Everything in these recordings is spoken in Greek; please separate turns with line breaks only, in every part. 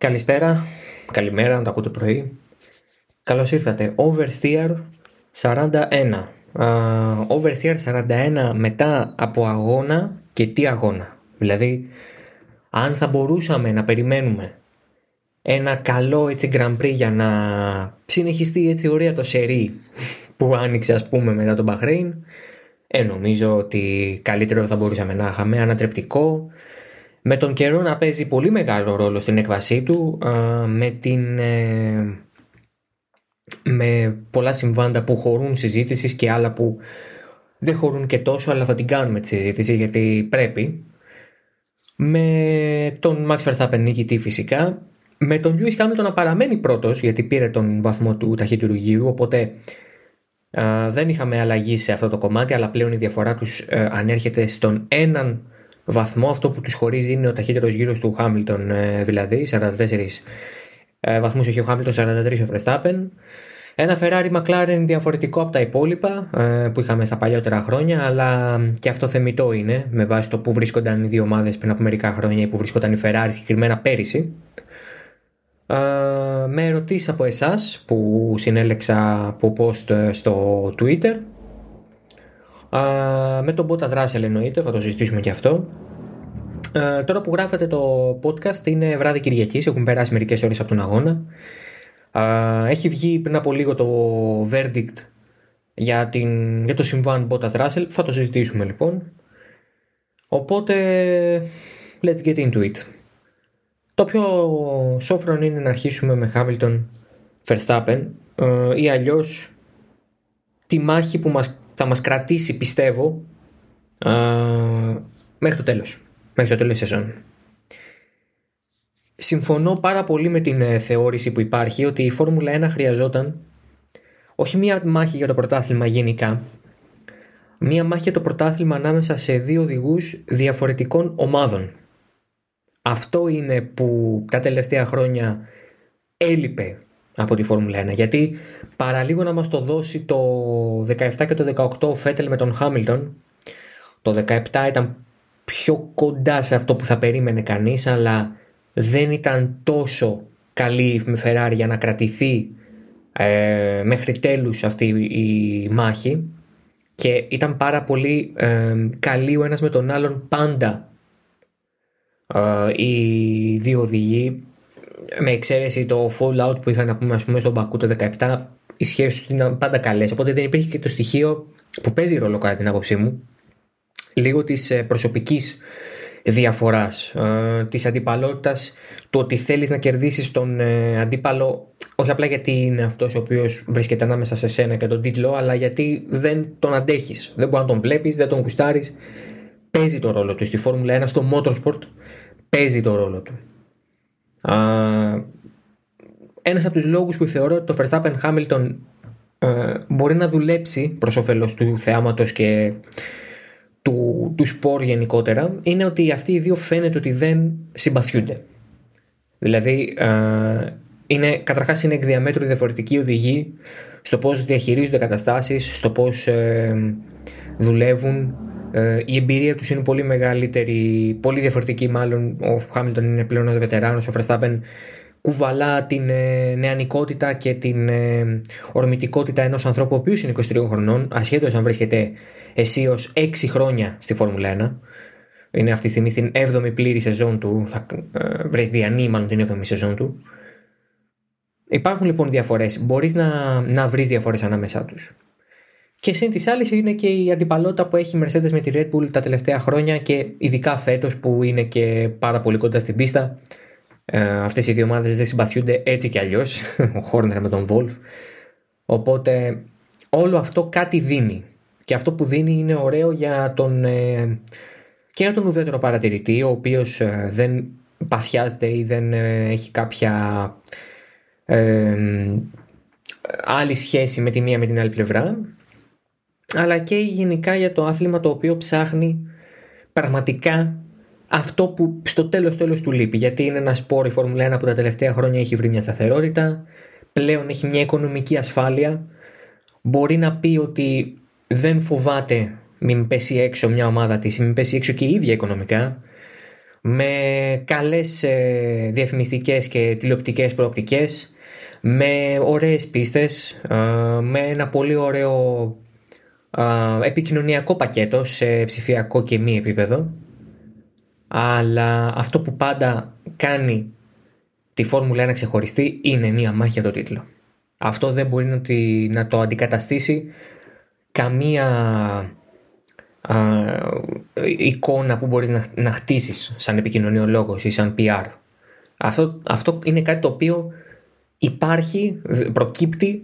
Καλησπέρα, καλημέρα, να τα ακούτε πρωί. Καλώς ήρθατε. Oversteer 41. Uh, Oversteer 41 μετά από αγώνα και τι αγώνα. Δηλαδή, αν θα μπορούσαμε να περιμένουμε ένα καλό έτσι Grand Prix για να συνεχιστεί έτσι ωραία το σερί που άνοιξε ας πούμε μετά τον Bahrain ε, νομίζω ότι καλύτερο θα μπορούσαμε να είχαμε ανατρεπτικό με τον καιρό να παίζει πολύ μεγάλο ρόλο στην έκβασή του με, την, ε, με πολλά συμβάντα που χωρούν συζήτησης και άλλα που δεν χωρούν και τόσο αλλά θα την κάνουμε τη συζήτηση γιατί πρέπει. Με τον Max Verstappen νικητή φυσικά. Με τον Lewis Hamilton να παραμένει πρώτος γιατί πήρε τον βαθμό του ταχύτερου γύρου οπότε δεν είχαμε αλλαγή σε αυτό το κομμάτι αλλά πλέον η διαφορά τους ε, ανέρχεται στον έναν βαθμό. Αυτό που τους χωρίζει είναι ο ταχύτερος γύρος του Χάμιλτον ε, δηλαδή, 44 ε, βαθμούς έχει ο Χάμιλτον, 43 ο Verstappen. Ένα Ferrari McLaren διαφορετικό από τα υπόλοιπα ε, που είχαμε στα παλιότερα χρόνια, αλλά και αυτό θεμητό είναι με βάση το που βρίσκονταν οι δύο ομάδες πριν από μερικά χρόνια ή που βρίσκονταν η Ferrari συγκεκριμένα πέρυσι. Με ερωτήσεις από εσάς που συνέλεξα από post στο Twitter με τον Bottas Russell εννοείται, θα το συζητήσουμε και αυτό. Uh, τώρα που γράφετε το podcast είναι βράδυ Κυριακής, έχουν περάσει μερικές ώρες από τον αγώνα. Uh, έχει βγει πριν από λίγο το verdict για, την, για το συμβάν Bottas Russell, θα το συζητήσουμε λοιπόν. Οπότε, let's get into it. Το πιο σόφρον είναι να αρχίσουμε με Hamilton Verstappen uh, ή αλλιώς τη μάχη που μας θα μας κρατήσει πιστεύω α, μέχρι το τέλος. Μέχρι το τέλος της σεζόν. Συμφωνώ πάρα πολύ με την ε, θεώρηση που υπάρχει ότι η Φόρμουλα 1 χρειαζόταν όχι μία μάχη για το πρωτάθλημα γενικά, μία μάχη για το πρωτάθλημα ανάμεσα σε δύο οδηγούς διαφορετικών ομάδων. Αυτό είναι που τα τελευταία χρόνια έλειπε από τη Φόρμουλα 1. Γιατί παραλίγο να μας το δώσει το 17 και το 18 ο Φέτελ με τον Χάμιλτον, το 17 ήταν πιο κοντά σε αυτό που θα περίμενε κανείς, αλλά δεν ήταν τόσο καλή με Ferrari για να κρατηθεί ε, μέχρι τέλους αυτή η μάχη και ήταν πάρα πολύ ε, καλή ο ένας με τον άλλον πάντα ε, οι δύο οδηγοί με εξαίρεση το fallout που είχαν να πούμε ας πούμε στον Μπακού το 17 οι σχέσεις τους ήταν πάντα καλές. Οπότε δεν υπήρχε και το στοιχείο που παίζει ρόλο κατά την άποψή μου λίγο της ε, προσωπικής διαφοράς, ε, της αντιπαλότητας, το ότι θέλεις να κερδίσεις τον ε, αντίπαλο όχι απλά γιατί είναι αυτός ο οποίος βρίσκεται ανάμεσα σε σένα και τον τίτλο, αλλά γιατί δεν τον αντέχεις. Δεν μπορεί να τον βλέπεις, δεν τον γουστάρεις. Παίζει το ρόλο του στη Φόρμουλα 1, στο Motorsport. Παίζει το ρόλο του. Ένας από τους λόγους που θεωρώ ότι το Verstappen Hamilton ε, μπορεί να δουλέψει προς όφελος του θεάματος και του, του σπορ γενικότερα είναι ότι αυτοί οι δύο φαίνεται ότι δεν συμπαθιούνται. Δηλαδή, ε, είναι, καταρχάς είναι εκ διαμέτρου διαφορετικοί οδηγοί στο πώς διαχειρίζονται καταστάσεις, στο πώς ε, δουλεύουν. Ε, η εμπειρία τους είναι πολύ μεγαλύτερη, πολύ διαφορετική μάλλον. Ο Χάμιλτον είναι πλέον ένας βετεράνος, ο Verstappen κουβαλά την ε, νεανικότητα και την ε, ορμητικότητα ενός ανθρώπου ο οποίος είναι 23 χρονών, ασχέτως αν βρίσκεται εσύ 6 χρόνια στη Φόρμουλα 1. Είναι αυτή τη στιγμή στην 7η πλήρη σεζόν του, θα ε, βρει διανύει μάλλον την 7η σεζόν του. Υπάρχουν λοιπόν διαφορές, μπορείς να, να βρεις διαφορές ανάμεσά τους. Και σύν της άλλης είναι και η αντιπαλότητα που έχει η Mercedes με τη Red Bull τα τελευταία χρόνια και ειδικά φέτος που είναι και πάρα πολύ κοντά στην πίστα ε, αυτές οι δύο ομάδες δεν συμπαθιούνται έτσι κι αλλιώς, ο Χόρνερ με τον Βόλφ. Οπότε όλο αυτό κάτι δίνει. Και αυτό που δίνει είναι ωραίο για τον, ε, και για τον ουδέτερο παρατηρητή, ο οποίος ε, δεν παθιάζεται ή δεν ε, έχει κάποια άλλη σχέση με τη μία με την άλλη πλευρά, αλλά και γενικά για το άθλημα το οποίο ψάχνει πραγματικά αυτό που στο τέλος τέλος του λείπει. Γιατί είναι ένα σπόρο η Φόρμουλα 1 που τα τελευταία χρόνια έχει βρει μια σταθερότητα. Πλέον έχει μια οικονομική ασφάλεια. Μπορεί να πει ότι δεν φοβάται μην πέσει έξω μια ομάδα της μην πέσει έξω και η ίδια οικονομικά. Με καλές ε, διαφημιστικές και τηλεοπτικές προοπτικές, με ωραίες πίστες, ε, με ένα πολύ ωραίο ε, επικοινωνιακό πακέτο σε ψηφιακό και μη επίπεδο. Αλλά αυτό που πάντα κάνει τη Φόρμουλα 1 ξεχωριστή είναι μία μάχη για το τίτλο. Αυτό δεν μπορεί να, να το αντικαταστήσει καμία α, εικόνα που μπορείς να, να χτίσεις σαν επικοινωνιολόγος ή σαν PR. Αυτό, αυτό είναι κάτι το οποίο υπάρχει, προκύπτει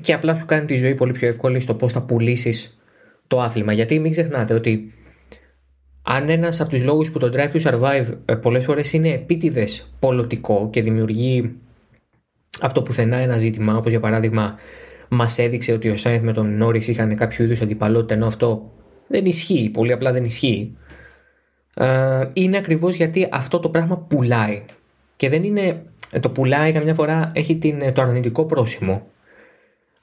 και απλά σου κάνει τη ζωή πολύ πιο εύκολη στο πώς θα πουλήσεις το άθλημα. Γιατί μην ξεχνάτε ότι αν ένας από τους λόγους που το Drive to Survive ε, πολλές φορές είναι επίτηδες πολιτικό και δημιουργεί από το πουθενά ένα ζήτημα, όπως για παράδειγμα μας έδειξε ότι ο Σάινθ με τον Νόρις είχαν κάποιο είδους αντιπαλότητα, ενώ αυτό δεν ισχύει, πολύ απλά δεν ισχύει. Ε, είναι ακριβώς γιατί αυτό το πράγμα πουλάει. Και δεν είναι. Το πουλάει καμιά φορά έχει την, το αρνητικό πρόσημο.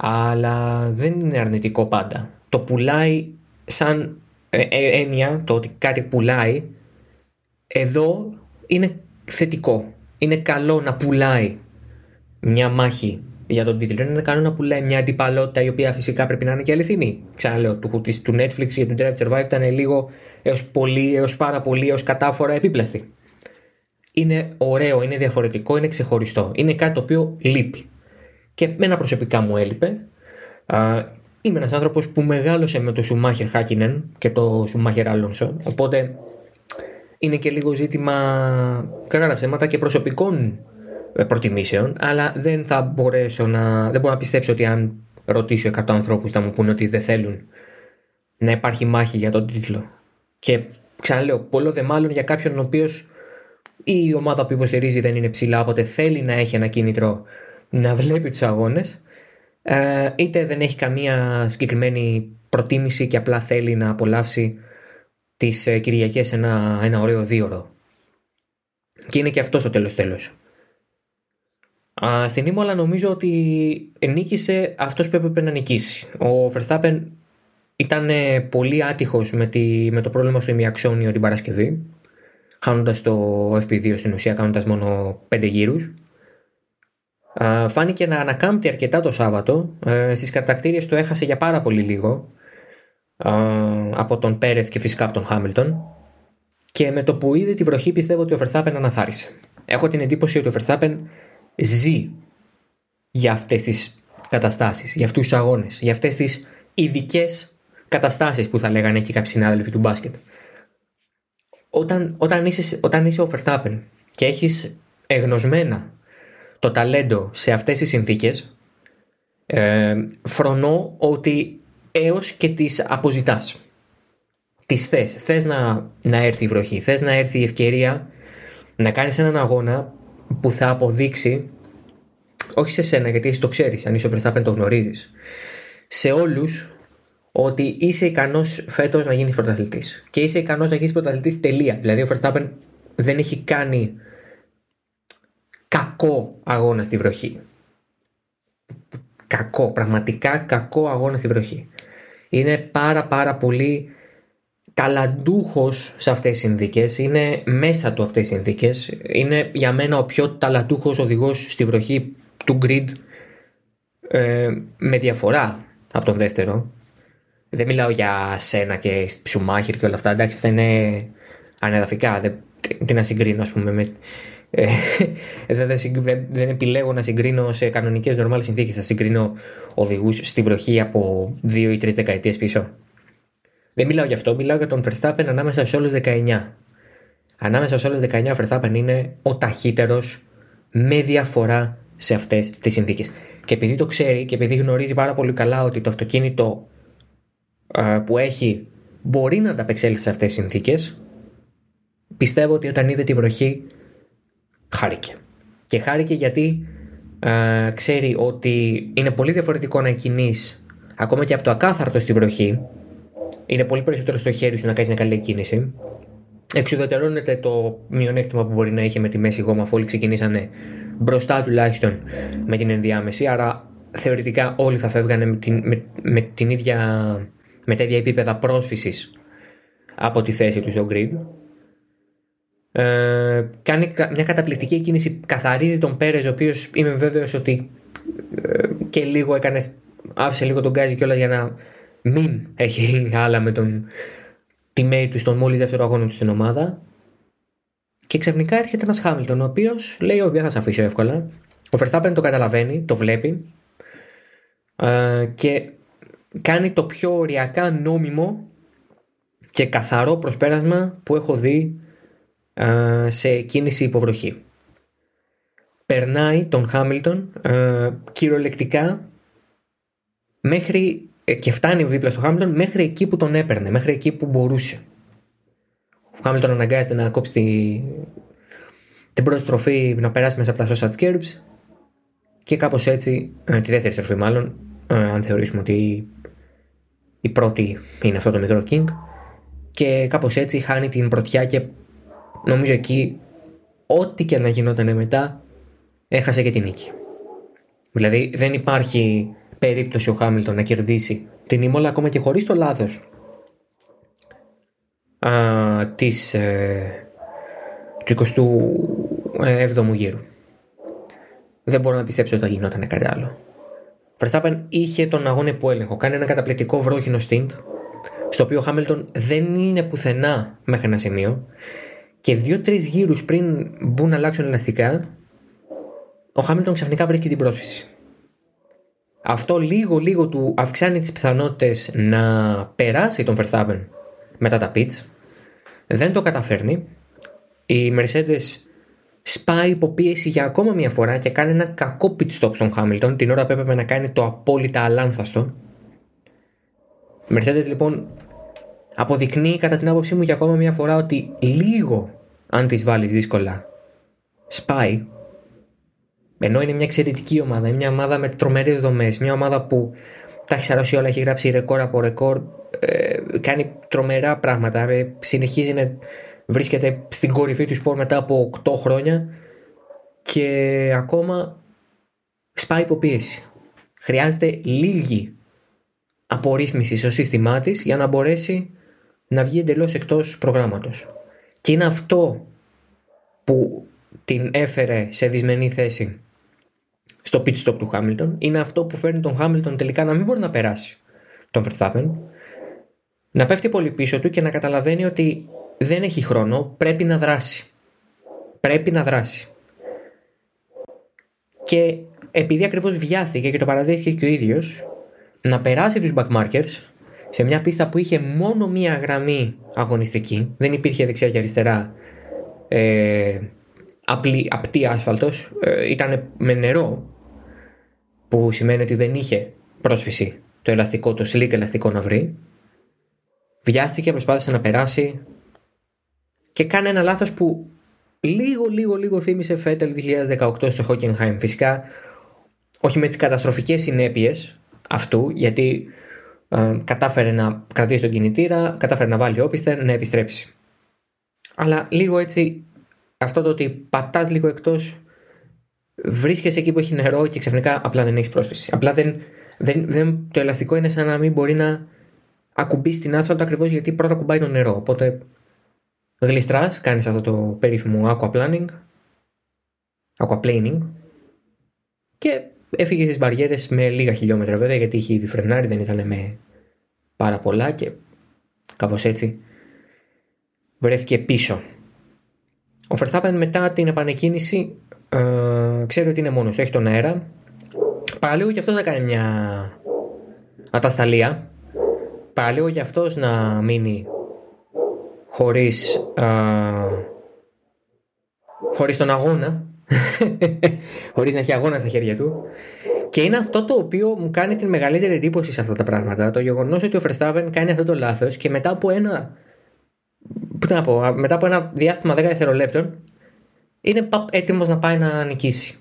Αλλά δεν είναι αρνητικό πάντα. Το πουλάει σαν ε, ε, έννοια, το ότι κάτι πουλάει, εδώ είναι θετικό. Είναι καλό να πουλάει μια μάχη για τον τίτλο. Είναι καλό να πουλάει μια αντιπαλότητα η οποία φυσικά πρέπει να είναι και αληθινή. Ξαναλέω, του, του Netflix για τον Drive Survive ήταν λίγο έως πολύ, έως πάρα πολύ, έως κατάφορα επίπλαστη. Είναι ωραίο, είναι διαφορετικό, είναι ξεχωριστό. Είναι κάτι το οποίο λείπει. Και μένα προσωπικά μου έλειπε. είμαι ένας άνθρωπος που μεγάλωσε με το Σουμάχερ Χάκινεν και το Σουμάχερ Άλονσο. Οπότε είναι και λίγο ζήτημα κατά τα ψέματα και προσωπικών ε, προτιμήσεων, αλλά δεν θα μπορέσω να, δεν μπορώ να πιστέψω ότι αν ρωτήσω 100 ανθρώπους θα μου πούνε ότι δεν θέλουν να υπάρχει μάχη για τον τίτλο. Και ξαναλέω, πολλό δε μάλλον για κάποιον ο οποίος η ομάδα που υποστηρίζει δεν είναι ψηλά, οπότε θέλει να έχει ένα κίνητρο να βλέπει τους αγώνες, ε, είτε δεν έχει καμία συγκεκριμένη προτίμηση και απλά θέλει να απολαύσει τις ε, Κυριακές ένα, ένα ωραίο δίωρο. Και είναι και αυτός στο τέλος τέλος. Α, στην Ήμολα νομίζω ότι νίκησε αυτός που έπρεπε να νικήσει. Ο Verstappen ήταν πολύ άτυχος με, τη, με το πρόβλημα στο ημιαξόνιο την Παρασκευή, χάνοντας το FP2 στην ουσία, κάνοντας μόνο 5 γύρους. Α, φάνηκε να ανακάμπτει αρκετά το Σάββατο. Ε, στις κατακτήριες το έχασε για πάρα πολύ λίγο α, από τον Πέρεθ και φυσικά από τον Χάμιλτον. Και με το που είδε τη βροχή πιστεύω ότι ο Verstappen αναθάρισε. Έχω την εντύπωση ότι ο Verstappen ζει για αυτές τις καταστάσεις, για αυτούς τους αγώνες, για αυτές τις ειδικές καταστάσεις που θα λέγανε εκεί κάποιοι συνάδελφοι του μπάσκετ. Όταν, όταν, είσαι, όταν είσαι ο Verstappen και έχεις εγνωσμένα το ταλέντο σε αυτές τις συνθήκες ε, φρονώ ότι έως και τις αποζητάς. Τις θες. Θες να, να έρθει η βροχή, θες να έρθει η ευκαιρία να κάνεις έναν αγώνα που θα αποδείξει, όχι σε σένα γιατί εσύ το ξέρεις, αν είσαι ο Verstappen το γνωρίζεις, σε όλους ότι είσαι ικανός φέτος να γίνεις πρωταθλητής. Και είσαι ικανός να γίνεις πρωταθλητής τελεία. Δηλαδή ο Verstappen δεν έχει κάνει κακό αγώνα στη βροχή. Κακό, πραγματικά κακό αγώνα στη βροχή. Είναι πάρα πάρα πολύ ταλαντούχος σε αυτές τις συνθήκες, είναι μέσα του αυτές τις συνθήκες. Είναι για μένα ο πιο ταλαντούχος οδηγός στη βροχή του grid ε, με διαφορά από τον δεύτερο. Δεν μιλάω για σένα και Σουμάχερ και όλα αυτά, εντάξει αυτά είναι ανεδαφικά, δεν, τι να συγκρίνω ας πούμε με... Ε, δεν, δεν, δεν επιλέγω να συγκρίνω σε κανονικές νορμάλες συνθήκες, θα συγκρίνω οδηγούς στη βροχή από δύο ή τρεις δεκαετίες πίσω. Δεν μιλάω γι' αυτό, μιλάω για τον Verstappen ανάμεσα σε όλε 19. Ανάμεσα σε όλε 19 ο Verstappen είναι ο ταχύτερος με διαφορά σε αυτές τις συνθήκες. Και επειδή το ξέρει και επειδή γνωρίζει πάρα πολύ καλά ότι το αυτοκίνητο που έχει μπορεί να ανταπεξέλθει σε αυτές τις συνθήκες, πιστεύω ότι όταν είδε τη βροχή χάρηκε. Και χάρηκε γιατί ξέρει ότι είναι πολύ διαφορετικό να κινείς ακόμα και από το ακάθαρτο στη βροχή είναι πολύ περισσότερο στο χέρι σου να κάνεις μια καλή κίνηση. Εξουδετερώνεται το μειονέκτημα που μπορεί να είχε με τη μέση γόμα αφού όλοι ξεκινήσανε μπροστά τουλάχιστον με την ενδιάμεση. Άρα θεωρητικά όλοι θα φεύγανε με, την, με, με, την ίδια, με τα ίδια επίπεδα πρόσφυσης από τη θέση του στο grid. Ε, κάνει μια καταπληκτική κίνηση, καθαρίζει τον Πέρες, ο οποίος είμαι βέβαιος ότι ε, και λίγο έκανες, άφησε λίγο τον Γκάζι κιόλας για να μην έχει άλλα με τον teammate του στον μόλις δεύτερο αγώνα του στην ομάδα. Και ξαφνικά έρχεται ένας Χάμιλτον, ο οποίος λέει: Όχι, δεν θα σε αφήσω εύκολα. Ο Verstappen το καταλαβαίνει, το βλέπει ε, και κάνει το πιο οριακά νόμιμο και καθαρό προσπέρασμα που έχω δει ε, σε κίνηση υποβροχή. Περνάει τον Χάμιλτον ε, κυριολεκτικά μέχρι ε, και φτάνει δίπλα στο Χάμιλτον μέχρι εκεί που τον έπαιρνε, μέχρι εκεί που μπορούσε. Ο Χάμιλτον αναγκάζεται να κόψει τη, την πρώτη στροφή να περάσει μέσα από τα social curbs και κάπως έτσι, τη δεύτερη στροφή μάλλον, αν θεωρήσουμε ότι η πρώτη είναι αυτό το μικρό King και κάπως έτσι χάνει την πρωτιά και νομίζω εκεί ό,τι και να γινόταν μετά έχασε και την νίκη. Δηλαδή δεν υπάρχει περίπτωση ο Χάμιλτον να κερδίσει την Ήμολα ακόμα και χωρίς το λάθος α, της, ε, του 27ου γύρου. Δεν μπορώ να πιστέψω ότι θα γινόταν κάτι άλλο. Verstappen είχε τον αγώνα που έλεγχο. Κάνει ένα καταπληκτικό βρόχινο stint, στο οποίο ο Χάμιλτον δεν είναι πουθενά μέχρι ένα σημείο. Και δύο-τρεις γύρους πριν μπουν να αλλάξουν ελαστικά, ο Χάμιλτον ξαφνικά βρίσκει την πρόσφυση. Αυτό λίγο-λίγο του αυξάνει τις πιθανότητες να περάσει τον Verstappen μετά τα pits. Δεν το καταφέρνει. Οι Mercedes σπάει υποπίεση για ακόμα μια φορά και κάνει ένα κακό pit stop στον Χάμιλτον την ώρα που έπρεπε να κάνει το απόλυτα αλάνθαστο. Η Mercedes λοιπόν αποδεικνύει κατά την άποψή μου για ακόμα μια φορά ότι λίγο αν τις βάλεις δύσκολα σπάει ενώ είναι μια εξαιρετική ομάδα, είναι μια ομάδα με τρομερές δομές, μια ομάδα που τα έχει σαρώσει όλα, έχει γράψει ρεκόρ από ρεκόρ, ε, κάνει τρομερά πράγματα, ε, συνεχίζει να βρίσκεται στην κορυφή του σπορ μετά από 8 χρόνια και ακόμα σπάει υποπίεση. Χρειάζεται λίγη απορρίθμιση στο σύστημά της για να μπορέσει να βγει εντελώς εκτός προγράμματος. Και είναι αυτό που την έφερε σε δυσμενή θέση στο pit stop του Χάμιλτον. Είναι αυτό που φέρνει τον Χάμιλτον τελικά να μην μπορεί να περάσει τον Verstappen. Να πέφτει πολύ πίσω του και να καταλαβαίνει ότι δεν έχει χρόνο, πρέπει να δράσει. Πρέπει να δράσει. Και επειδή ακριβώς βιάστηκε και το παραδέχθηκε και ο ίδιος, να περάσει τους backmarkers σε μια πίστα που είχε μόνο μία γραμμή αγωνιστική, δεν υπήρχε δεξιά και αριστερά ε, απλή, απτή άσφαλτος, ε, ήταν με νερό, που σημαίνει ότι δεν είχε πρόσφυση το ελαστικό, το slick ελαστικό να βρει. Βιάστηκε, προσπάθησε να περάσει, και κάνει ένα λάθος που λίγο λίγο λίγο θύμισε Φέτελ 2018 στο Hockenheim. Φυσικά όχι με τις καταστροφικές συνέπειες αυτού γιατί ε, κατάφερε να κρατήσει τον κινητήρα, κατάφερε να βάλει όπισθεν, να επιστρέψει. Αλλά λίγο έτσι αυτό το ότι πατάς λίγο εκτός βρίσκεσαι εκεί που έχει νερό και ξαφνικά απλά δεν έχεις πρόσφυση. Απλά δεν, δεν, δεν, το ελαστικό είναι σαν να μην μπορεί να ακουμπήσει την άσφαλτο ακριβώς γιατί πρώτα κουμπάει το νερό. Οπότε γλιστράς, κάνεις αυτό το περίφημο aquaplaning, aquaplaning και έφυγε στις μπαριέρες με λίγα χιλιόμετρα βέβαια γιατί είχε ήδη φρενάρει, δεν ήταν με πάρα πολλά και κάπως έτσι βρέθηκε πίσω. Ο Verstappen μετά την επανεκκίνηση ε, ξέρει ότι είναι μόνος έχει τον αέρα. Παραλίγο και αυτός να κάνει μια ατασταλία. Παραλίγο και αυτός να μείνει χωρίς, α, χωρίς τον αγώνα, χωρίς να έχει αγώνα στα χέρια του. Και είναι αυτό το οποίο μου κάνει την μεγαλύτερη εντύπωση σε αυτά τα πράγματα. Το γεγονός ότι ο Verstappen κάνει αυτό το λάθος και μετά από ένα. Πού να πω, μετά από ένα διάστημα 10 δευτερολέπτων είναι έτοιμος να πάει να νικήσει.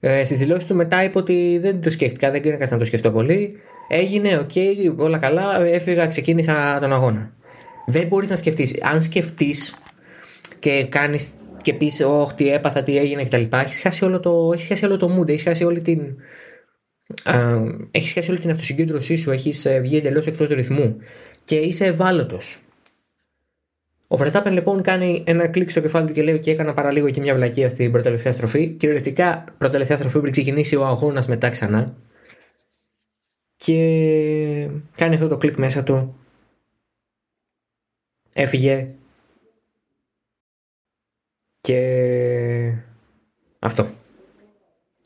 Ε, Στις δηλώσεις του μετά είπε ότι δεν το σκέφτηκα, δεν έκανα να το σκεφτώ πολύ. Έγινε, OK, okay, όλα καλά, έφυγα, ξεκίνησα τον αγώνα δεν μπορείς να σκεφτείς. Αν σκεφτείς και κάνεις και πεις, Όχι, τι έπαθα, τι έγινε κτλ. Έχεις χάσει όλο το, έχεις χάσει όλο το mood, έχεις χάσει όλη την. έχεις χάσει όλη την αυτοσυγκέντρωσή σου, έχεις ε, βγει εντελώς εκτός ρυθμού και είσαι ευάλωτος. Ο Verstappen λοιπόν κάνει ένα κλικ στο κεφάλι του και λέει: Και έκανα παραλίγο εκεί μια βλακεία στην προτελευταία στροφή. Κυριολεκτικά, προτελευταία στροφή πριν ξεκινήσει ο αγώνας μετά ξανά. Και κάνει αυτό το κλικ μέσα του. Έφυγε. Και αυτό.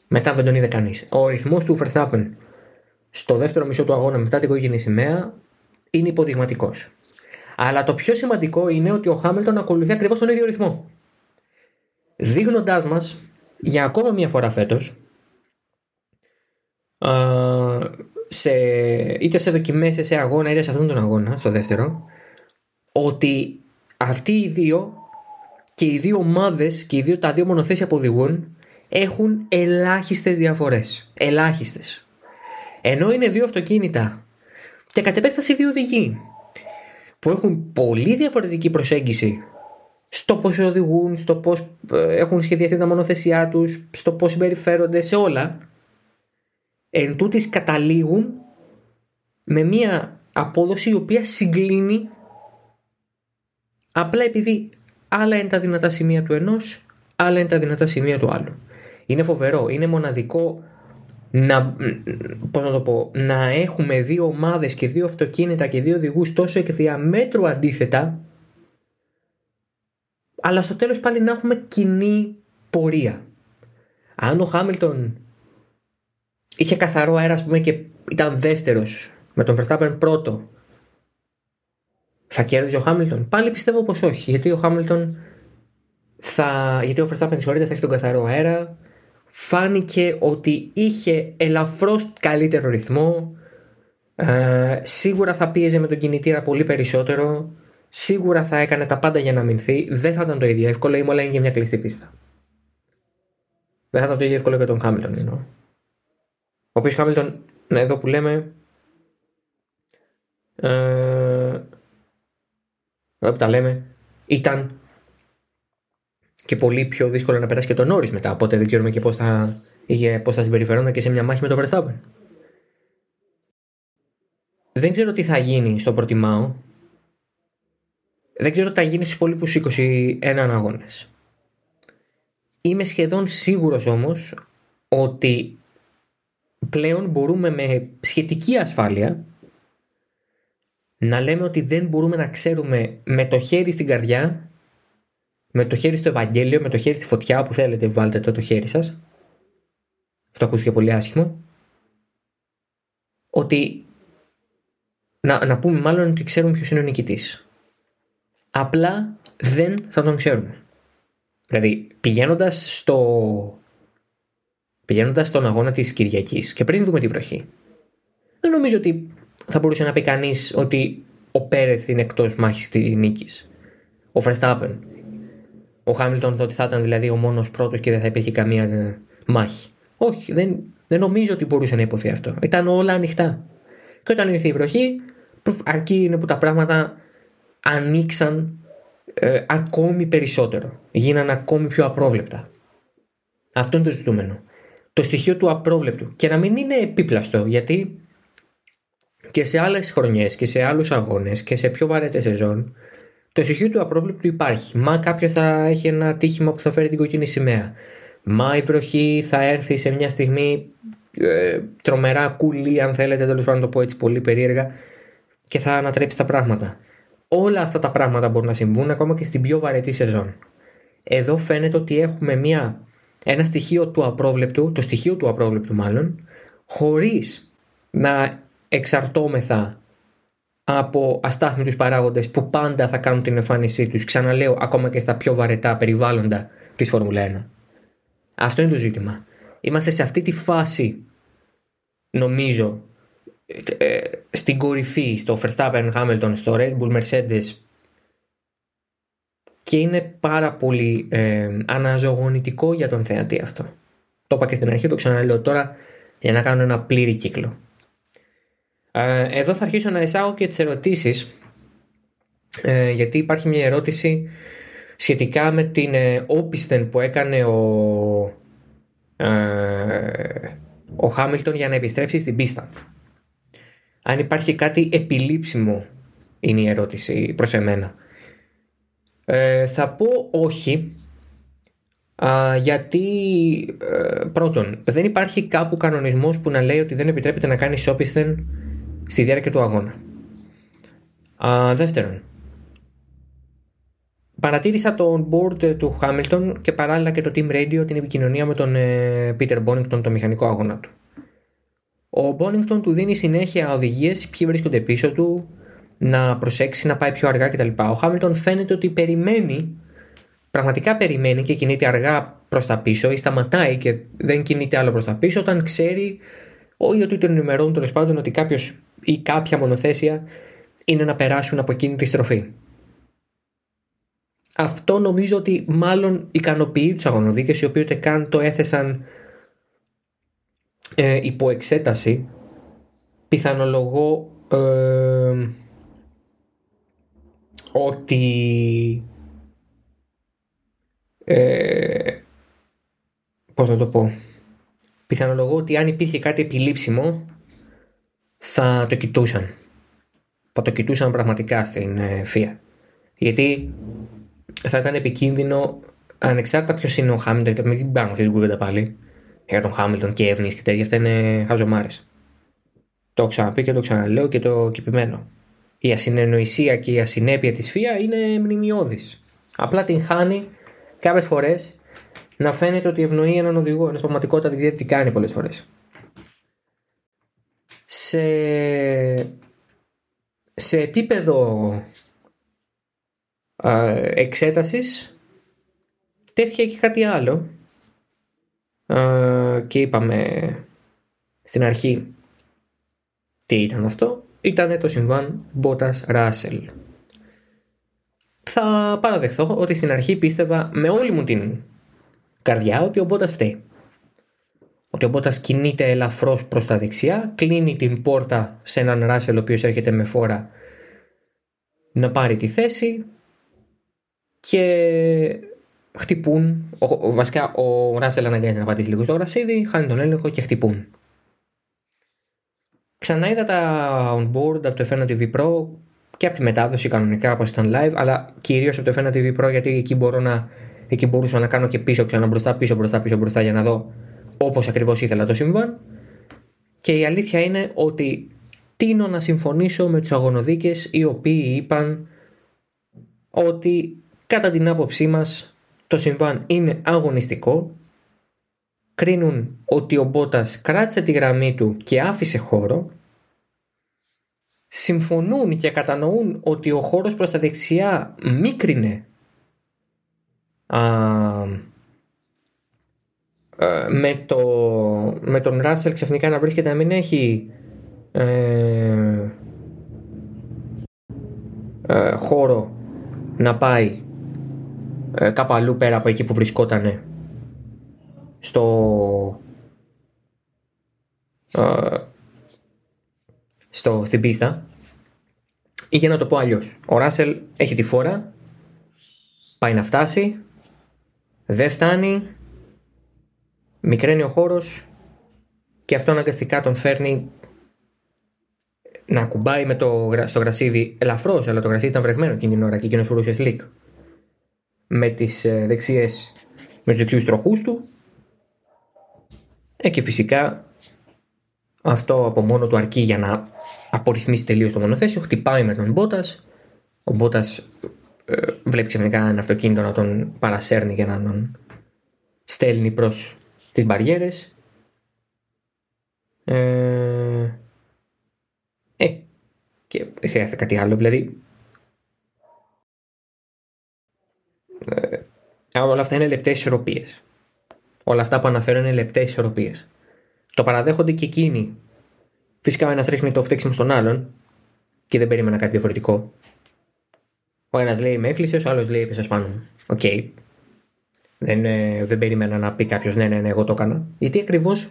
Μετά δεν τον είδε κανείς. Ο ρυθμός του Verstappen στο δεύτερο μισό του αγώνα μετά την κόκκινη σημαία είναι υποδειγματικός. Αλλά το πιο σημαντικό είναι ότι ο Χάμιλτον ακολουθεί ακριβώς τον ίδιο ρυθμό. Δείχνοντάς μας για ακόμα μια φορά φέτος, σε, είτε σε δοκιμές είτε σε αγώνα είτε σε αυτόν τον αγώνα, στο δεύτερο, ότι αυτοί οι δύο και οι δύο ομάδες και οι δύο, τα δύο μονοθέσια που οδηγούν έχουν ελάχιστες διαφορές. Ελάχιστες. Ενώ είναι δύο αυτοκίνητα και κατ' επέκταση δύο οδηγοί που έχουν πολύ διαφορετική προσέγγιση στο πώς οδηγούν, στο πώς ε, έχουν σχεδιαστεί τα μονοθεσιά τους, στο πώς συμπεριφέρονται, σε όλα, εν τούτης καταλήγουν με μια απόδοση η οποία συγκλίνει απλά επειδή άλλα είναι τα δυνατά σημεία του ενός, άλλα είναι τα δυνατά σημεία του άλλου. Είναι φοβερό, είναι μοναδικό να, πώς να, το πω, να έχουμε δύο ομάδες και δύο αυτοκίνητα και δύο οδηγούς τόσο εκ διαμέτρου αντίθετα αλλά στο τέλος πάλι να έχουμε κοινή πορεία. Αν ο Χάμιλτον είχε καθαρό αέρα πούμε, και ήταν δεύτερος με τον Verstappen πρώτο θα κέρδιζε ο Χάμιλτον. Πάλι πιστεύω πως όχι γιατί ο Χάμιλτον θα, γιατί ο Verstappen συγχωρείτε θα έχει τον καθαρό αέρα. Φάνηκε ότι είχε ελαφρώς καλύτερο ρυθμό. Ε, σίγουρα θα πίεζε με τον κινητήρα πολύ περισσότερο. Σίγουρα θα έκανε τα πάντα για να μηνθεί δεν θα ήταν το ίδιο εύκολο. Η Μόλα είναι και μια κλειστή πίστα. Δεν θα ήταν το ίδιο εύκολο και τον Χάμιλτον εννοώ. ο οποίος Χάμιλτον εδώ που λέμε ε, εδώ που τα λέμε ήταν και πολύ πιο δύσκολο να περάσει και τον Νόρι μετά. Οπότε δεν ξέρουμε και πώς θα, πώς θα συμπεριφερόνταν και σε μια μάχη με τον Verstappen. Δεν ξέρω τι θα γίνει στο προτιμάω. Δεν ξέρω τι θα γίνει στους υπόλοιπους 21 αγώνες. Είμαι σχεδόν σίγουρος όμως ότι πλέον μπορούμε με σχετική ασφάλεια να λέμε ότι δεν μπορούμε να ξέρουμε με το χέρι στην καρδιά με το χέρι στο Ευαγγέλιο, με το χέρι στη φωτιά, όπου θέλετε βάλτε το, το χέρι σας. Αυτό ακούστηκε πολύ άσχημο. Ότι να, να πούμε μάλλον ότι ξέρουμε ποιος είναι ο νικητής. Απλά δεν θα τον ξέρουμε. Δηλαδή πηγαίνοντας στο... Πηγαίνοντας στον αγώνα της Κυριακής και πριν δούμε τη βροχή δεν νομίζω ότι θα μπορούσε να πει κανείς ότι ο Πέρεθ είναι εκτός μάχης της νίκης. Ο Verstappen ο Χάμιλτον ότι θα ήταν δηλαδή ο μόνος πρώτος και δεν θα υπήρχε καμία ε, μάχη. Όχι, δεν, δεν νομίζω ότι μπορούσε να υποθεί αυτό. Ήταν όλα ανοιχτά. Και όταν ήρθε η βροχή, αρκεί είναι που τα πράγματα ανοίξαν ε, ακόμη περισσότερο. Γίνανε ακόμη πιο απρόβλεπτα. Αυτό είναι το ζητούμενο. Το στοιχείο του απρόβλεπτου. Και να μην είναι επίπλαστο, γιατί και σε άλλες χρονιές και σε άλλους αγώνες και σε πιο βαρέτες σεζόν το στοιχείο του απρόβλεπτου υπάρχει. Μα κάποιος θα έχει ένα τύχημα που θα φέρει την κοκκινή σημαία. Μα η βροχή θα έρθει σε μια στιγμή ε, τρομερά κουλή, αν θέλετε, τέλος πάντων το πω έτσι πολύ περίεργα, και θα ανατρέψει τα πράγματα. Όλα αυτά τα πράγματα μπορούν να συμβούν ακόμα και στην πιο βαρετή σεζόν. Εδώ φαίνεται ότι έχουμε μια, ένα στοιχείο του απρόβλεπτου, το στοιχείο του απρόβλεπτου μάλλον, χωρίς να εξαρτώμεθα από αστάθμιτους παράγοντες που πάντα θα κάνουν την εμφάνισή τους, ξαναλέω, ακόμα και στα πιο βαρετά περιβάλλοντα της Φόρμουλα 1. Αυτό είναι το ζήτημα. Είμαστε σε αυτή τη φάση, νομίζω, ε, στην κορυφή, στο Verstappen Hamilton, στο Red Bull Mercedes και είναι πάρα πολύ ε, αναζωογονητικό για τον θεατή αυτό. Το είπα και στην αρχή, το ξαναλέω τώρα για να κάνω ένα πλήρη κύκλο. Ε, εδώ θα αρχίσω να εισάγω και τις ερωτήσεις ε, γιατί υπάρχει μια ερώτηση σχετικά με την ε, όπισθεν που έκανε ο, ο Χάμιλτον για να επιστρέψει στην πίστα. Αν υπάρχει κάτι επιλήψιμο είναι η ερώτηση προς εμένα. Ε, θα πω όχι, Α, γιατί ε, πρώτον, δεν υπάρχει κάπου κανονισμός που να λέει ότι δεν επιτρέπεται να κάνεις όπισθεν στη διάρκεια του αγώνα. Α, δεύτερον, παρατήρησα το board του Hamilton και παράλληλα και το Team Radio την επικοινωνία με τον ε, Peter Bonington, το μηχανικό αγώνα του. Ο Bonington του δίνει συνέχεια οδηγίες ποιοι βρίσκονται πίσω του, να προσέξει να πάει πιο αργά κτλ. Ο Hamilton φαίνεται ότι περιμένει πραγματικά περιμένει και κινείται αργά προς τα πίσω ή σταματάει και δεν κινείται άλλο προς τα πίσω όταν ξέρει ή ότι τον ενημερώνουν τέλος πάντων ότι κάποιος ή κάποια μονοθέσια είναι να περάσουν από εκείνη τη στροφή. Αυτό νομίζω ότι μάλλον ικανοποιεί τους αγωνοδίκες οι οποίοι ούτε καν το έθεσαν ε, υπό εξέταση. Πιθανολογώ ε, ότι ε, πώς να το πω πιθανολογώ ότι αν υπήρχε κάτι επιλήψιμο θα το κοιτούσαν θα το κοιτούσαν πραγματικά στην ε, FIA γιατί θα ήταν επικίνδυνο ανεξάρτητα ποιος είναι ο Χάμιλτον μην πάμε αυτή την κουβέντα πάλι για τον Χάμιλτον και Εύνης και τέτοια αυτά είναι χαζομάρες. το έχω ξαναπεί και το ξαναλέω και το κυπημένο η ασυνεννοησία και η ασυνέπεια της FIA είναι μνημειώδης απλά την χάνει κάποιες φορές να φαίνεται ότι ευνοεί έναν οδηγό, ενώ πραγματικότητα δεν ξέρει τι κάνει πολλές φορές. Σε, σε επίπεδο α, εξέτασης τέθηκε και κάτι άλλο. Και είπαμε στην αρχή τι ήταν αυτό. Ήταν το συμβάν Μπότας Ράσελ. Θα παραδεχθώ ότι στην αρχή πίστευα με όλη μου την καρδιά ότι ο Μπότας φταίει. Ότι ο Μπότας κινείται ελαφρώς προς τα δεξιά, κλείνει την πόρτα σε έναν Ράσελ ο οποίος έρχεται με φόρα να πάρει τη θέση και χτυπούν. Ο, βασικά ο Ράσελ αναγκάζεται να πατήσει λίγο στο γρασίδι, χάνει τον έλεγχο και χτυπούν. Ξανά είδα τα on board από το F1 TV Pro και από τη μετάδοση κανονικά όπως ήταν live, αλλά κυρίως από το F1 TV Pro γιατί εκεί, μπορώ να, εκεί μπορούσα να κάνω και πίσω ξανά μπροστά, πίσω μπροστά, πίσω μπροστά για να δω όπως ακριβώς ήθελα το συμβάν. Και η αλήθεια είναι ότι τίνω να συμφωνήσω με τους αγωνοδίκες οι οποίοι είπαν ότι κατά την άποψή μας το συμβάν είναι αγωνιστικό κρίνουν ότι ο Μπότας κράτησε τη γραμμή του και άφησε χώρο συμφωνούν και κατανοούν ότι ο χώρος προς τα δεξιά μίκρινε ε, με, το, με τον Ράσελ ξαφνικά να βρίσκεται να μην έχει ε, ε, χώρο να πάει ε, κάπου αλλού πέρα από εκεί που βρισκότανε. Στο στο, στην πίστα. Ή για να το πω αλλιώς. Ο Ράσελ έχει τη φόρα, πάει να φτάσει, δεν φτάνει, μικραίνει ο χώρος και αυτό αναγκαστικά τον φέρνει να ακουμπάει με το, στο γρασίδι ελαφρώς, αλλά το γρασίδι ήταν βρεγμένο εκείνη την ώρα και εκείνος φορούσε σλικ. Με τις ε, δεξιέ, με τους δεξιούς τροχούς του. Ε, και φυσικά αυτό από μόνο του αρκεί για να απορριθμίσει τελείως το μονοθέσιο. Χτυπάει με τον Μπότας. Ο Μπότας ε, βλέπει ξαφνικά ένα αυτοκίνητο να τον παρασέρνει για να τον στέλνει προς τις μπαριέρες. Ε, ε, και δεν χρειάζεται κάτι άλλο. Δηλαδή. Ε, όλα αυτά είναι λεπτές ισορροπίες. Όλα αυτά που αναφέρω είναι λεπτές ισορροπίες. Το παραδέχονται και εκείνοι. Φυσικά ο ένας ρίχνει το φταίξιμο στον άλλον και δεν περίμενα κάτι διαφορετικό. Ο ένας λέει με έκλεισε, ο άλλος λέει έπεσε πάνω μου. OK. Okay. Δεν, ε, δεν περίμενα να πει κάποιος ναι, ναι, ναι, εγώ το έκανα. Γιατί ακριβώς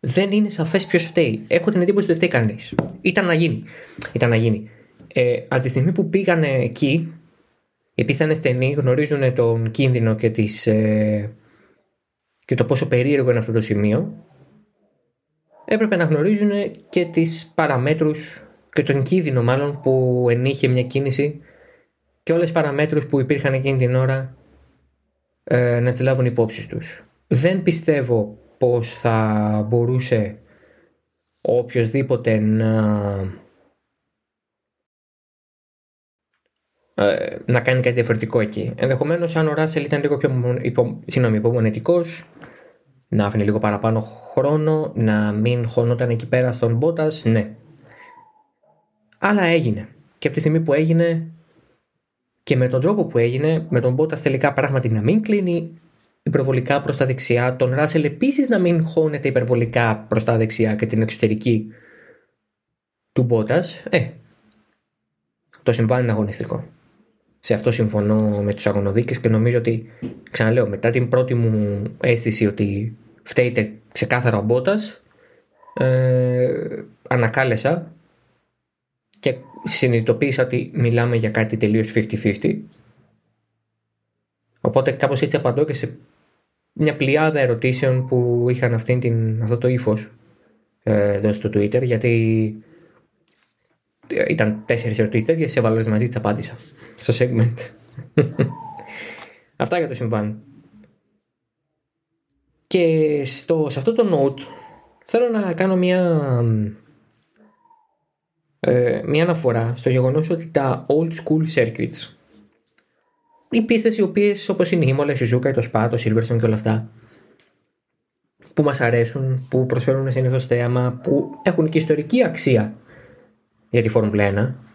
δεν είναι σαφές ποιος φταίει. Έχω την εντύπωση ότι δεν φταίει κανείς. Ήταν να γίνει. Ήταν να γίνει. Ε, από τη στιγμή που πήγανε εκεί, επειδή ήταν στενοί, γνωρίζουν τον κίνδυνο και, τις, ε, και το πόσο περίεργο είναι αυτό το σημείο, έπρεπε να γνωρίζουν και τις παραμέτρους και τον κίνδυνο μάλλον που ενήχε μια κίνηση και όλες τις παραμέτρους που υπήρχαν εκείνη την ώρα ε, να τις λάβουν υπόψη τους. Δεν πιστεύω πως θα μπορούσε οποιοδήποτε να ε, να κάνει κάτι διαφορετικό εκεί. Ενδεχομένως, αν ο Ράσελ ήταν λίγο πιο υπο, υπομονετικός, να άφηνε λίγο παραπάνω χρόνο, να μην χωνόταν εκεί πέρα στον Μπότας, ναι. Αλλά έγινε. Και από τη στιγμή που έγινε και με τον τρόπο που έγινε, με τον Μπότας τελικά πράγματι να μην κλείνει υπερβολικά προς τα δεξιά, τον Ράσελ επίσης να μην χώνεται υπερβολικά προς τα δεξιά και την εξωτερική του Μπότας, ε, το συμβάν είναι αγωνιστικό. Σε αυτό συμφωνώ με τους αγωνοδίκες και νομίζω ότι, ξαναλέω, μετά την πρώτη μου αίσθηση ότι φταίτε ξεκάθαρα ο Μπότας, ε, ανακάλεσα και συνειδητοποίησα ότι μιλάμε για κάτι τελείως 50-50. Οπότε κάπως έτσι απαντώ και σε μια πλειάδα ερωτήσεων που είχαν αυτήν την, αυτό το ύφος ε, εδώ στο Twitter γιατί ήταν τέσσερις ερωτήσεις τέτοιες, σε έβαλες μαζί, τις απάντησα στο segment. Αυτά για το συμβάν. Και στο, σε αυτό το note θέλω να κάνω μια, ε, μια αναφορά στο γεγονός ότι τα old school circuits οι πίστες οι οποίες όπως είναι η Ήμολα, η Σιζούκα, το Spa, το Silverstone και όλα αυτά που μας αρέσουν, που προσφέρουν συνήθως θέαμα, που έχουν και ιστορική αξία για τη Φόρμουλα 1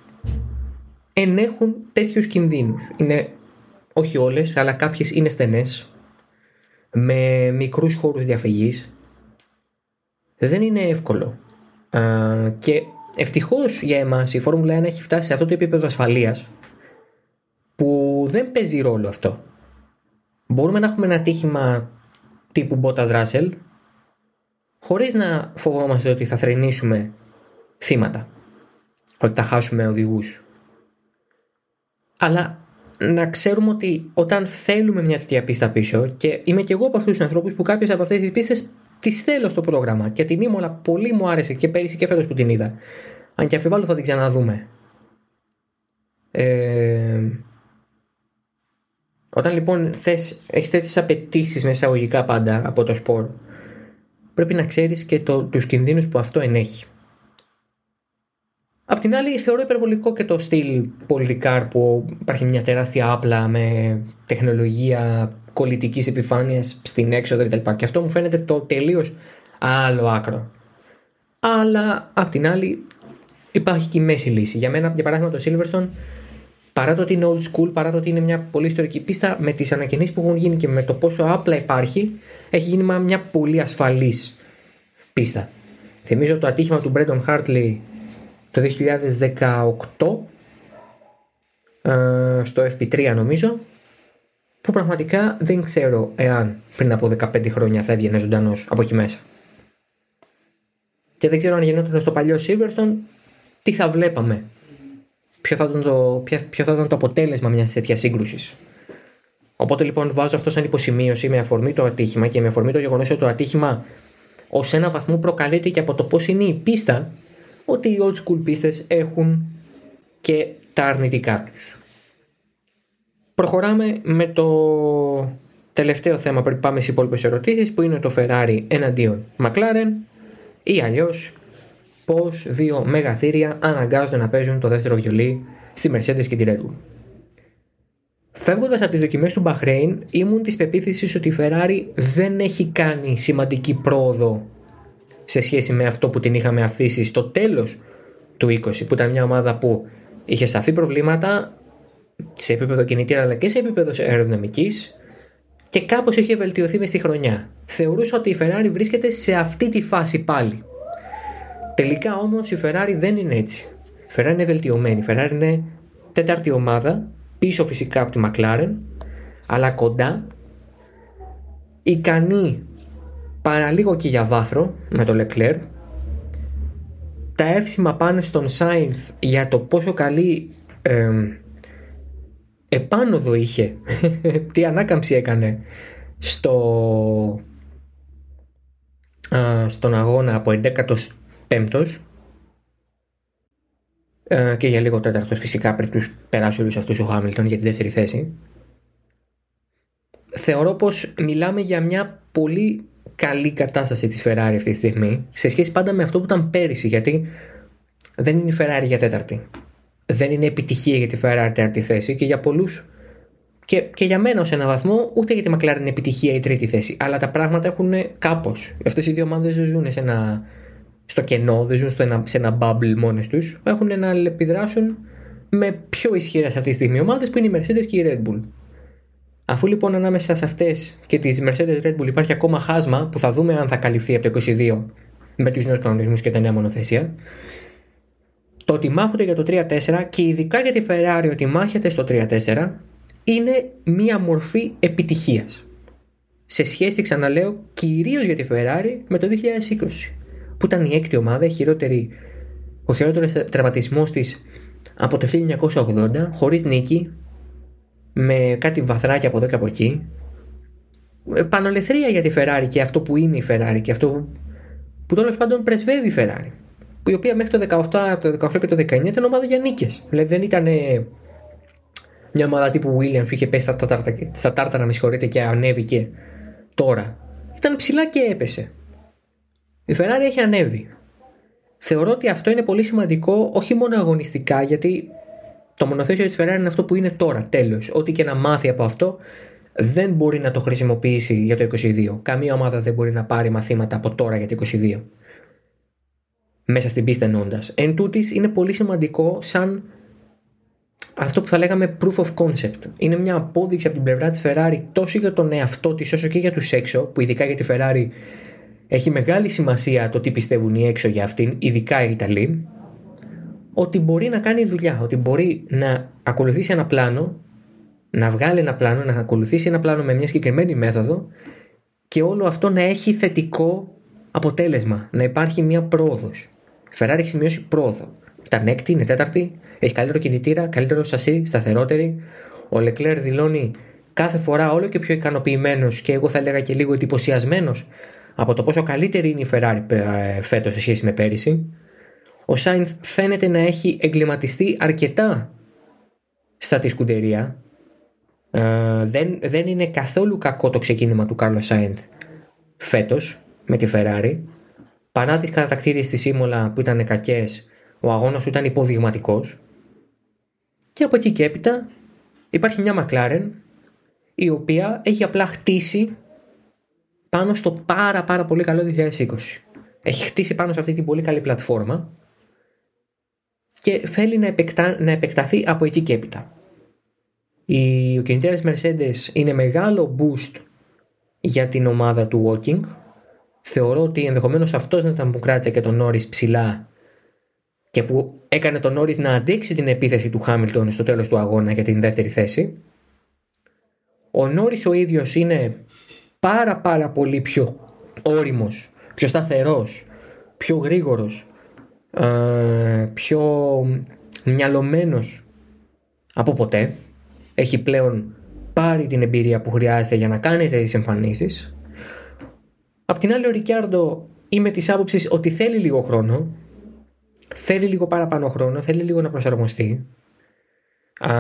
ενέχουν τέτοιους κινδύνους. Είναι, όχι όλες, αλλά κάποιες είναι στενές, με μικρούς χώρους διαφυγής. Δεν είναι εύκολο. και ευτυχώς για εμάς η Φόρμουλα 1 έχει φτάσει σε αυτό το επίπεδο ασφαλείας που δεν παίζει ρόλο αυτό. Μπορούμε να έχουμε ένα τύχημα τύπου Bottas Russell χωρίς να φοβόμαστε ότι θα θρενήσουμε θύματα ότι θα χάσουμε οδηγούς. Αλλά να ξέρουμε ότι όταν θέλουμε μια τέτοια πίστα πίσω και είμαι και εγώ από αυτούς τους ανθρώπους που κάποιε από αυτές τις πίστες τι θέλω στο πρόγραμμα και την ήμουνα πολύ μου άρεσε και πέρυσι και φέτος που την είδα. Αν και αφιβάλλω θα την ξαναδούμε. Ε, όταν λοιπόν θες, έχεις τέτοιες απαιτήσεις με εισαγωγικά πάντα από το σπορ πρέπει να ξέρεις και το, τους κινδύνους που αυτό ενέχει. Απ' την άλλη, θεωρώ υπερβολικό και το στυλ πολιτικάρ που υπάρχει μια τεράστια άπλα με τεχνολογία κολλητικής επιφάνειας στην έξοδο κτλ. Και αυτό μου φαίνεται το τελείως άλλο άκρο. Αλλά απ' την άλλη, υπάρχει και η μέση λύση. Για μένα, για παράδειγμα, το Silverstone, παρά το ότι είναι old school, παρά το ότι είναι μια πολύ ιστορική πίστα, με τις ανακοινήσει που έχουν γίνει και με το πόσο άπλα υπάρχει, έχει γίνει μια πολύ ασφαλής πίστα. Θυμίζω το ατύχημα του Μπρέντον Χάρτλι το 2018 ε, στο FP3 νομίζω που πραγματικά δεν ξέρω εάν πριν από 15 χρόνια θα έβγαινε ζωντανός από εκεί μέσα. Και δεν ξέρω αν γινόταν στο παλιό Silverstone τι θα βλέπαμε. Ποιο θα ήταν το, ποιο θα ήταν το αποτέλεσμα μιας τέτοιας σύγκρουσης. Οπότε λοιπόν βάζω αυτό σαν υποσημείωση με αφορμή το ατύχημα και με αφορμή το γεγονός ότι το ατύχημα ως ένα βαθμό προκαλείται και από το πώς είναι η πίστα ότι οι old school πίστες έχουν και τα αρνητικά τους. Προχωράμε με το τελευταίο θέμα πριν πάμε στις υπόλοιπες ερωτήσεις που είναι το Ferrari εναντίον McLaren ή αλλιώς πως δύο μεγαθύρια αναγκάζονται να παίζουν το δεύτερο βιολί στη Mercedes και τη Red Bull. Φεύγοντας από τις δοκιμές του Bahrain, ήμουν της πεποίθησης ότι η Ferrari δεν έχει κάνει σημαντική πρόοδο σε σχέση με αυτό που την είχαμε αφήσει στο τέλος του 20 που ήταν μια ομάδα που είχε σαφή προβλήματα σε επίπεδο κινητήρα αλλά και σε επίπεδο αεροδυναμικής και κάπως είχε βελτιωθεί μες στη χρονιά. Θεωρούσα ότι η Ferrari βρίσκεται σε αυτή τη φάση πάλι. Τελικά όμως η Ferrari δεν είναι έτσι. Η Ferrari είναι βελτιωμένη. Η Ferrari είναι τέταρτη ομάδα, πίσω φυσικά από τη McLaren, αλλά κοντά, ικανή παραλίγο και για βάθρο με το Leclerc. Τα εύσημα πάνε στον Sainz για το πόσο καλή ε, επάνωδο είχε, τι ανάκαμψη έκανε στο, στον αγώνα από 11ος πέμπτος ε, και για λίγο τέταρτος φυσικά πριν τους περάσει όλους αυτούς ο Χάμιλτον για τη δεύτερη θέση. Θεωρώ πως μιλάμε για μια πολύ καλή κατάσταση της Ferrari αυτή τη στιγμή σε σχέση πάντα με αυτό που ήταν πέρυσι. Γιατί δεν είναι η Ferrari για τέταρτη. Δεν είναι επιτυχία για τη Ferrari τέταρτη θέση και για πολλούς. Και, και για μένα ως ένα βαθμό, ούτε για τη McLaren είναι επιτυχία η τρίτη θέση. Αλλά τα πράγματα έχουν κάπως. Αυτές οι δύο ομάδες ζουν σε ένα, στο κενό, δεν ζουν στο ένα, σε ένα bubble μόνες τους. Έχουν να επιδράσουν με πιο ισχυρές αυτή τη στιγμή ομάδες που είναι η Mercedes και η Red Bull. Αφού λοιπόν ανάμεσα σε αυτές και τις Mercedes Red Bull υπάρχει ακόμα χάσμα που θα δούμε αν θα καλυφθεί από το 22 με τους νέους κανονισμούς και τα νέα μονοθεσία, το ότι μάχονται για το 3-4 και ειδικά για τη Ferrari ότι μάχεται στο 3-4 είναι μία μορφή επιτυχίας. Σε σχέση, ξαναλέω, κυρίως για τη Ferrari με το 2020, που ήταν η έκτη ομάδα, η χειρότερη, ο χειρότερος τραυματισμός της από το 1980, χωρίς νίκη, με κάτι βαθράκια από εδώ και από εκεί. Ε, πανολεθρία για τη Ferrari και αυτό που είναι η Ferrari και αυτό που τέλος πάντων πρεσβεύει η Ferrari. Η οποία μέχρι το 18, το 18 και το 19 ήταν ομάδα για νίκες. Δηλαδή δεν ήταν μια ομάδα τύπου Williams που είχε πέσει στα τάρταρα, στα τάρταρα με συγχωρείτε και ανέβηκε τώρα. Ήταν ψηλά και έπεσε. Η Ferrari έχει ανέβει. Θεωρώ ότι αυτό είναι πολύ σημαντικό όχι μόνο αγωνιστικά γιατί το μονοθέσιο της Ferrari είναι αυτό που είναι τώρα, τέλος. Ό,τι και να μάθει από αυτό δεν μπορεί να το χρησιμοποιήσει για το 22. Καμία ομάδα δεν μπορεί να πάρει μαθήματα από τώρα για το 22. Μέσα στην πίστα εννοώντας. Εν τούτης, είναι πολύ σημαντικό σαν αυτό που θα λέγαμε proof of concept. Είναι μια απόδειξη από την πλευρά της Ferrari τόσο για τον εαυτό της όσο και για τους έξω, που ειδικά για τη Ferrari έχει μεγάλη σημασία το τι πιστεύουν οι έξω για αυτήν, ειδικά οι Ιταλοί, ότι μπορεί να κάνει δουλειά, ότι μπορεί να ακολουθήσει ένα πλάνο, να βγάλει ένα πλάνο, να ακολουθήσει ένα πλάνο με μια συγκεκριμένη μέθοδο και όλο αυτό να έχει θετικό αποτέλεσμα, να υπάρχει μια πρόοδος. Η Ferrari έχει σημειώσει πρόοδο. Ήταν έκτη, είναι τέταρτη, έχει καλύτερο κινητήρα, καλύτερο σασί, σταθερότερη. Ο Λεκλέρ δηλώνει κάθε φορά όλο και πιο ικανοποιημένος και εγώ θα έλεγα και λίγο εντυπωσιασμένος από το πόσο καλύτερη είναι η Ferrari ε, φέτος σε σχέση με πέρυσι. Ο Σάινθ φαίνεται να έχει εγκληματιστεί αρκετά στα της σκουντερία. Ε, δεν, δεν είναι καθόλου κακό το ξεκίνημα του Κάρλο Σάινθ φέτος με τη Ferrari. Παρά τις κατακτήριε στη Σίμολα που ήταν κακές, ο αγώνας του ήταν υποδειγματικός. Και από εκεί και έπειτα υπάρχει μια McLaren η οποία έχει απλά χτίσει πάνω στο πάρα πάρα πολύ καλό 2020. Έχει χτίσει πάνω σε αυτή την πολύ καλή πλατφόρμα και θέλει να, επεκτα... να επεκταθεί από εκεί και έπειτα. Η... Ο κινητήρας Mercedes είναι μεγάλο boost για την ομάδα του Walking. Θεωρώ ότι ενδεχομένως αυτός να ήταν που κράτησε και τον Norris ψηλά και που έκανε τον Norris να αντέξει την επίθεση του Χάμιλτον στο τέλος του αγώνα για την δεύτερη θέση. Ο Norris ο ίδιος είναι πάρα πάρα πολύ πιο όριμος, πιο σταθερός, πιο γρήγορος ε, πιο μυαλωμένος από ποτέ. Έχει πλέον πάρει την εμπειρία που χρειάζεται για να κάνει τέτοιες εμφανίσεις. Απ' την άλλη ο Ρικιάρντο είμαι της άποψης ότι θέλει λίγο χρόνο. Θέλει λίγο παραπάνω χρόνο, θέλει λίγο να προσαρμοστεί. Α,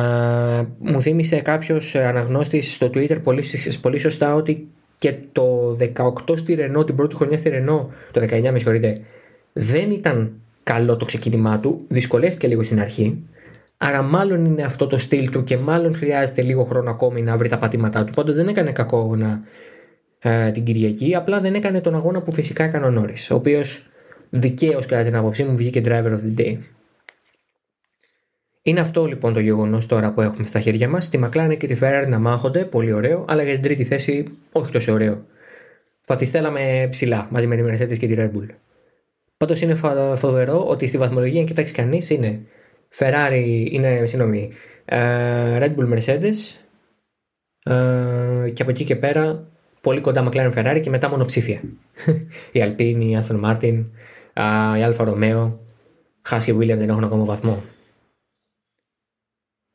μου θύμισε κάποιος αναγνώστης στο Twitter πολύ, πολύ σωστά ότι και το 18 στη Ρενό, την πρώτη χρονιά στη Ρενό, το 19 με συγχωρείτε, δεν ήταν καλό το ξεκίνημά του, δυσκολεύτηκε λίγο στην αρχή. Άρα, μάλλον είναι αυτό το στυλ του και μάλλον χρειάζεται λίγο χρόνο ακόμη να βρει τα πατήματά του. Πάντως δεν έκανε κακό αγώνα ε, την Κυριακή, απλά δεν έκανε τον αγώνα που φυσικά έκανε ο Νόρι, ο οποίος δικαίως κατά την άποψή μου βγήκε driver of the day. Είναι αυτό λοιπόν το γεγονός τώρα που έχουμε στα χέρια μας. Τη McLaren και τη Ferrari να μάχονται, πολύ ωραίο, αλλά για την τρίτη θέση όχι τόσο ωραίο. Θα τη θέλαμε ψηλά μαζί με τη Mercedes και τη Red Bull. Πάντως είναι φοβερό ότι στη βαθμολογία, αν κοιτάξει κανείς, είναι Ferrari, είναι, συγγνώμη, uh, Red Bull Mercedes uh, και από εκεί και πέρα πολύ κοντά McLaren Ferrari και μετά μονοψήφια. η Alpine, η Aston Martin, uh, η Alfa Romeo, Haas και Williams δεν έχουν ακόμα βαθμό.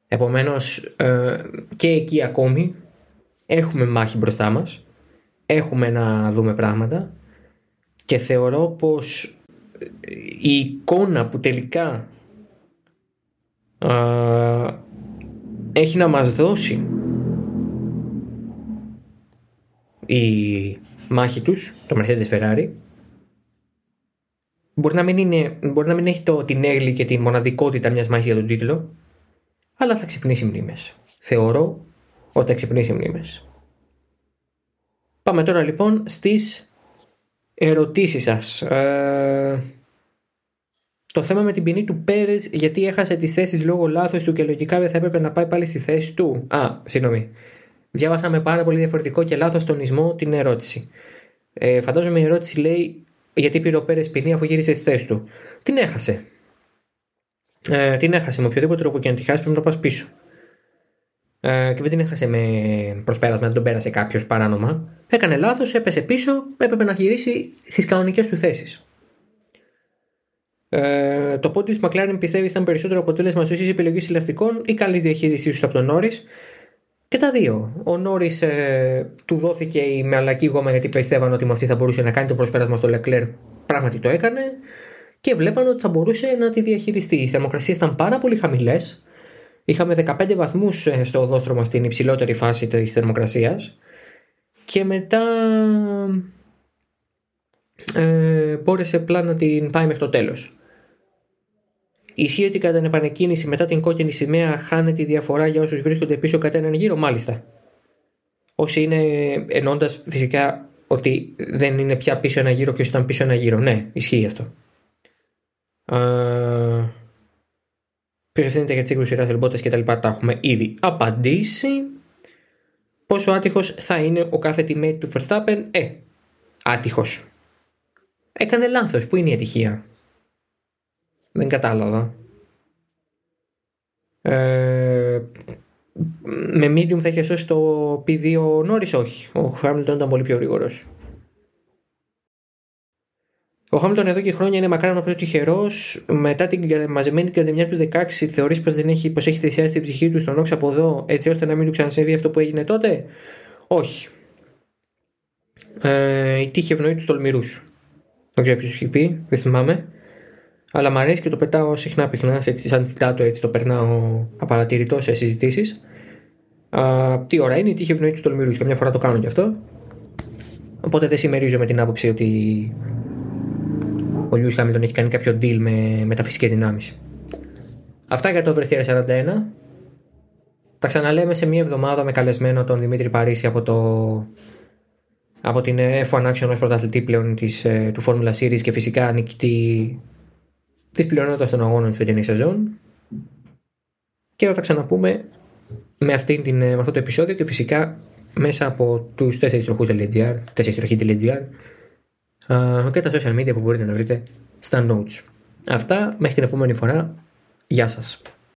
Επομένως uh, και εκεί ακόμη έχουμε μάχη μπροστά μας, έχουμε να δούμε πράγματα και θεωρώ πως η εικόνα που τελικά έχει να μας δώσει η μάχη τους, το Mercedes Ferrari, μπορεί να μην, είναι, μπορεί να μην έχει το, την έγκλη και τη μοναδικότητα μιας μάχης για τον τίτλο, αλλά θα ξυπνήσει μνήμες. Θεωρώ ότι θα ξυπνήσει μνήμες. Πάμε τώρα λοιπόν στις ερωτήσεις σας. Ε, το θέμα με την ποινή του Πέρες, γιατί έχασε τις θέσεις λόγω λάθος του και λογικά δεν θα έπρεπε να πάει πάλι στη θέση του. Α, συγγνώμη. Διάβασα με πάρα πολύ διαφορετικό και λάθος τονισμό την ερώτηση. Ε, φαντάζομαι η ερώτηση λέει γιατί πήρε ο Πέρες ποινή αφού γύρισε στη θέση του. Την έχασε. Ε, την έχασε με οποιοδήποτε τρόπο και να τη χάσει πρέπει να πας πίσω. Ε, και δεν την έχασε με προσπέρασμα, δεν τον πέρασε κάποιος παράνομα. Έκανε λάθος, έπεσε πίσω, έπρεπε να γυρίσει στις κανονικές του θέσεις. Ε, το πόντο τη McLaren πιστεύει ήταν περισσότερο αποτέλεσμα σωστής επιλογής ελαστικών ή καλής διαχείρισή του από τον Νόρι. Και τα δύο. Ο Νόρις ε, του δόθηκε η μαλακή γόμα γιατί πιστεύαν ότι με αυτή θα μπορούσε να κάνει το προσπέρασμα στο Leclerc. Πράγματι το έκανε. Και βλέπαν ότι θα μπορούσε να τη διαχειριστεί. Οι θερμοκρασίες ήταν πάρα πολύ χαμηλές. Είχαμε 15 βαθμούς ε, στο οδόστρωμα στην υψηλότερη φάση της θερμοκρασίας. Και μετά ε, μπόρεσε απλά να την πάει μέχρι το τέλος. Ισχύει ότι κατά την επανεκκίνηση μετά την κόκκινη σημαία χάνεται η διαφορά για όσους βρίσκονται πίσω κατά έναν γύρο, μάλιστα. Όσοι είναι ενώντας φυσικά ότι δεν είναι πια πίσω ένα γύρο, ποιος ήταν πίσω ένα γύρο. Ναι, ισχύει αυτό. Ποιο ευθύνεται για τη σύγκρουση Ράθελ Μπότα και τα λοιπά, τα έχουμε ήδη απαντήσει. Πόσο άτυχος θα είναι ο κάθε teammate του Verstappen, ε, άτυχος. Έκανε λάθος. Πού είναι η ατυχία; Δεν κατάλαβα. Ε, με medium θα είχε σώσει το P2 ο Νόρις, όχι. Ο Hamilton ήταν πολύ πιο γρήγορος. Ο Χάμιλτον εδώ και χρόνια είναι μακάρι να πιο τυχερός. Μετά την μαζεμένη την κατεμιά του 16, θεωρείς πως έχει, πως έχει θυσιάσει την ψυχή του στον Όξ από εδώ, έτσι ώστε να μην του ξανασέβει αυτό που έγινε τότε; Όχι. Ε, η τύχη ευνοεί τους τολμηρούς. Δεν ξέρω ποιος έχει πει, δεν θυμάμαι. Αλλά μου αρέσει και το πετάω συχνά πυκνά, έτσι σαν τσιτάτο έτσι το περνάω απαρατηρητό σε συζητήσεις. Τι ώρα είναι, η τύχη ευνοεί τους τολμηρούς. Καμιά φορά το κάνω κι αυτό. Οπότε δεν συμμερίζω με την άποψη ότι ο Λιούι Χάμιλτον έχει κάνει κάποιο deal με μεταφυσικές δυνάμεις. Αυτά για το Oversteer 41. Τα ξαναλέμε σε μία εβδομάδα με καλεσμένο τον Δημήτρη Παρίσι από, το, από την F1 Action ως πρωταθλητή πλέον της, ε, του Formula Series και φυσικά νικητή τη πλειονότητα των αγώνων της φετινής σεζόν. Και θα τα ξαναπούμε με, αυτή την, με αυτό το επεισόδιο και φυσικά μέσα από τους 4 τροχού.gr, 4 τροχή.gr και τα social media που μπορείτε να βρείτε στα notes. Αυτά μέχρι την επόμενη φορά. Γεια σας.